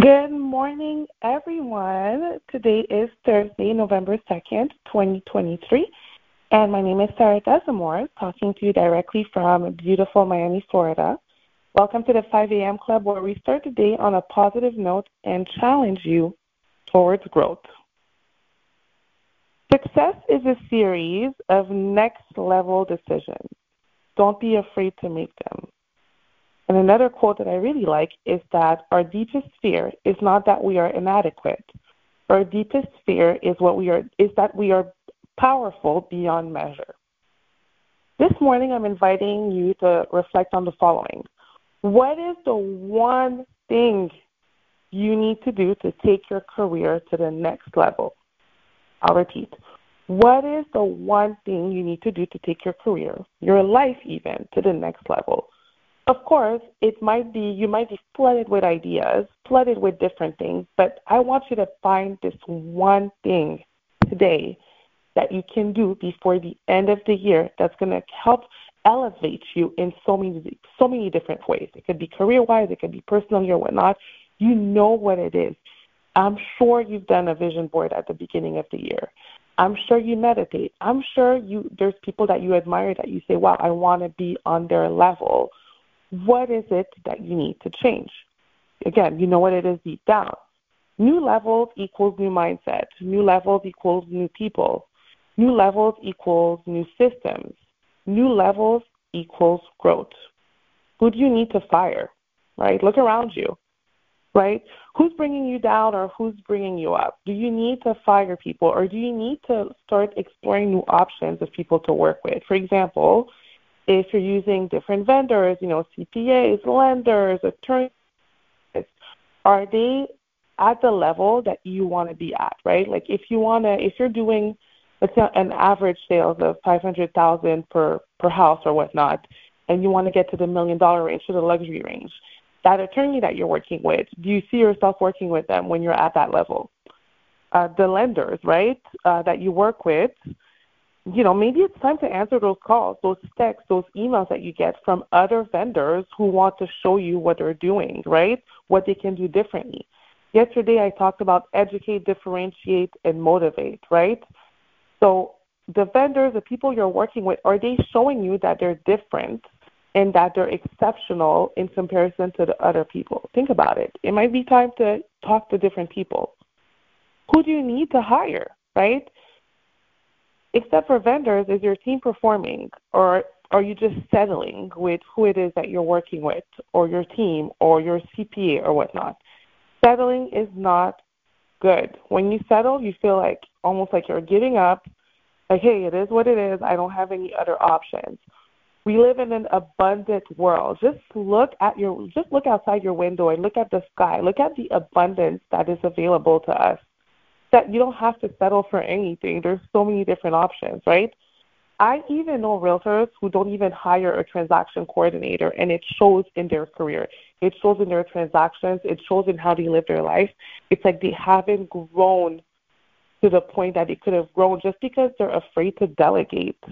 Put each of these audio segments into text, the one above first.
Good morning, everyone. Today is Thursday, November 2nd, 2023, and my name is Sarah Desamours, talking to you directly from beautiful Miami, Florida. Welcome to the 5 a.m. Club, where we start the day on a positive note and challenge you towards growth. Success is a series of next level decisions. Don't be afraid to make them. And another quote that I really like is that our deepest fear is not that we are inadequate. Our deepest fear is what we are is that we are powerful beyond measure. This morning I'm inviting you to reflect on the following. What is the one thing you need to do to take your career to the next level? I'll repeat. What is the one thing you need to do to take your career, your life even, to the next level? Of course, it might be you might be flooded with ideas, flooded with different things, but I want you to find this one thing today that you can do before the end of the year that's going to help elevate you in so many so many different ways. It could be career wise, it could be personally or whatnot. You know what it is. I'm sure you've done a vision board at the beginning of the year. I'm sure you meditate. I'm sure you there's people that you admire that you say, "Wow, I want to be on their level." What is it that you need to change? Again, you know what it is deep down. New levels equals new mindset. New levels equals new people. New levels equals new systems. New levels equals growth. Who do you need to fire? Right? Look around you. Right? Who's bringing you down or who's bringing you up? Do you need to fire people or do you need to start exploring new options of people to work with? For example, if you're using different vendors, you know, CPAs, lenders, attorneys, are they at the level that you want to be at, right? Like if you want to, if you're doing, let's say an average sales of 500,000 per, per house or whatnot, and you want to get to the million dollar range, to the luxury range, that attorney that you're working with, do you see yourself working with them when you're at that level? Uh, the lenders, right, uh, that you work with, you know, maybe it's time to answer those calls, those texts, those emails that you get from other vendors who want to show you what they're doing, right? What they can do differently. Yesterday I talked about educate, differentiate, and motivate, right? So the vendors, the people you're working with, are they showing you that they're different and that they're exceptional in comparison to the other people? Think about it. It might be time to talk to different people. Who do you need to hire, right? Except for vendors, is your team performing or are you just settling with who it is that you're working with or your team or your CPA or whatnot? Settling is not good. When you settle, you feel like almost like you're giving up, like, hey, it is what it is. I don't have any other options. We live in an abundant world. Just look at your just look outside your window and look at the sky. Look at the abundance that is available to us that you don't have to settle for anything. There's so many different options, right? I even know realtors who don't even hire a transaction coordinator, and it shows in their career. It shows in their transactions. It shows in how they live their life. It's like they haven't grown to the point that they could have grown just because they're afraid to delegate.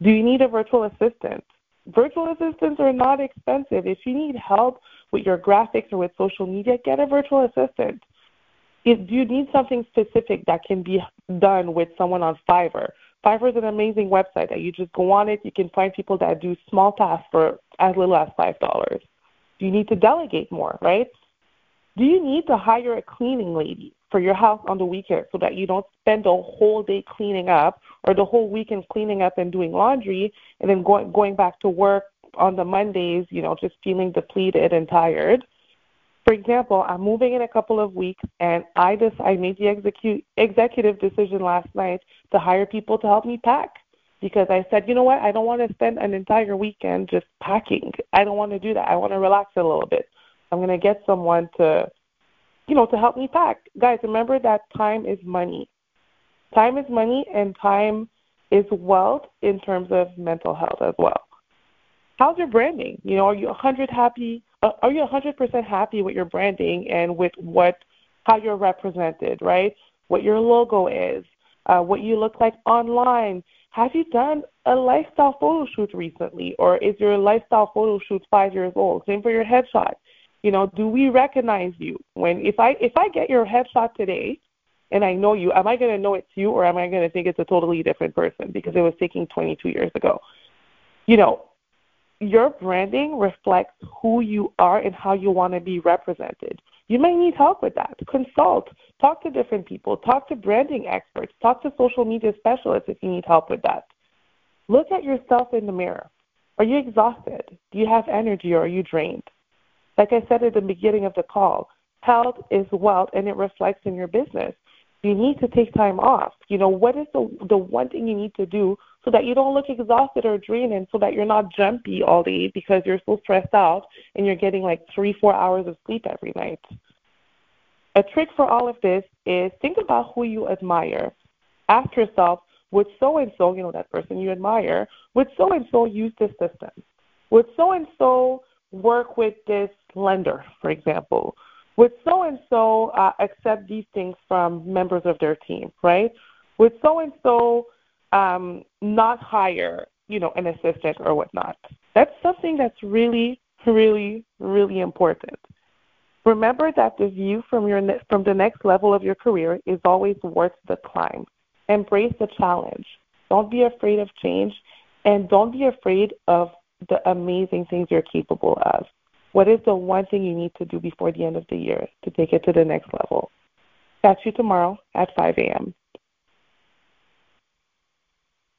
Do you need a virtual assistant? Virtual assistants are not expensive. If you need help with your graphics or with social media, get a virtual assistant if you need something specific that can be done with someone on Fiverr, Fiverr is an amazing website that you just go on it. You can find people that do small tasks for as little as five dollars. Do you need to delegate more, right? Do you need to hire a cleaning lady for your house on the weekend so that you don't spend the whole day cleaning up or the whole weekend cleaning up and doing laundry and then going going back to work on the Mondays, you know, just feeling depleted and tired? For example, I'm moving in a couple of weeks, and I just I made the execute, executive decision last night to hire people to help me pack because I said, you know what, I don't want to spend an entire weekend just packing. I don't want to do that. I want to relax a little bit. I'm going to get someone to, you know, to help me pack. Guys, remember that time is money. Time is money, and time is wealth in terms of mental health as well. How's your branding? You know, are you 100 happy are you 100% happy with your branding and with what how you're represented, right? What your logo is, uh, what you look like online. Have you done a lifestyle photo shoot recently, or is your lifestyle photo shoot five years old? Same for your headshot. You know, do we recognize you when if I if I get your headshot today, and I know you, am I going to know it's you, or am I going to think it's a totally different person because it was taken 22 years ago? You know, your branding reflects who you are and how you want to be represented. You may need help with that. Consult, talk to different people, talk to branding experts, talk to social media specialists if you need help with that. Look at yourself in the mirror. Are you exhausted? Do you have energy or are you drained? Like I said at the beginning of the call, health is wealth and it reflects in your business. You need to take time off. You know, what is the the one thing you need to do so that you don't look exhausted or drained and so that you're not jumpy all day because you're so stressed out and you're getting like three, four hours of sleep every night. A trick for all of this is think about who you admire. Ask yourself, would so and so, you know, that person you admire, would so and so use this system? Would so and so work with this lender, for example? Would so and so accept these things from members of their team, right? Would so and so um, not hire, you know, an assistant or whatnot. That's something that's really, really, really important. Remember that the view from your ne- from the next level of your career is always worth the climb. Embrace the challenge. Don't be afraid of change, and don't be afraid of the amazing things you're capable of. What is the one thing you need to do before the end of the year to take it to the next level? Catch you tomorrow at 5 a.m.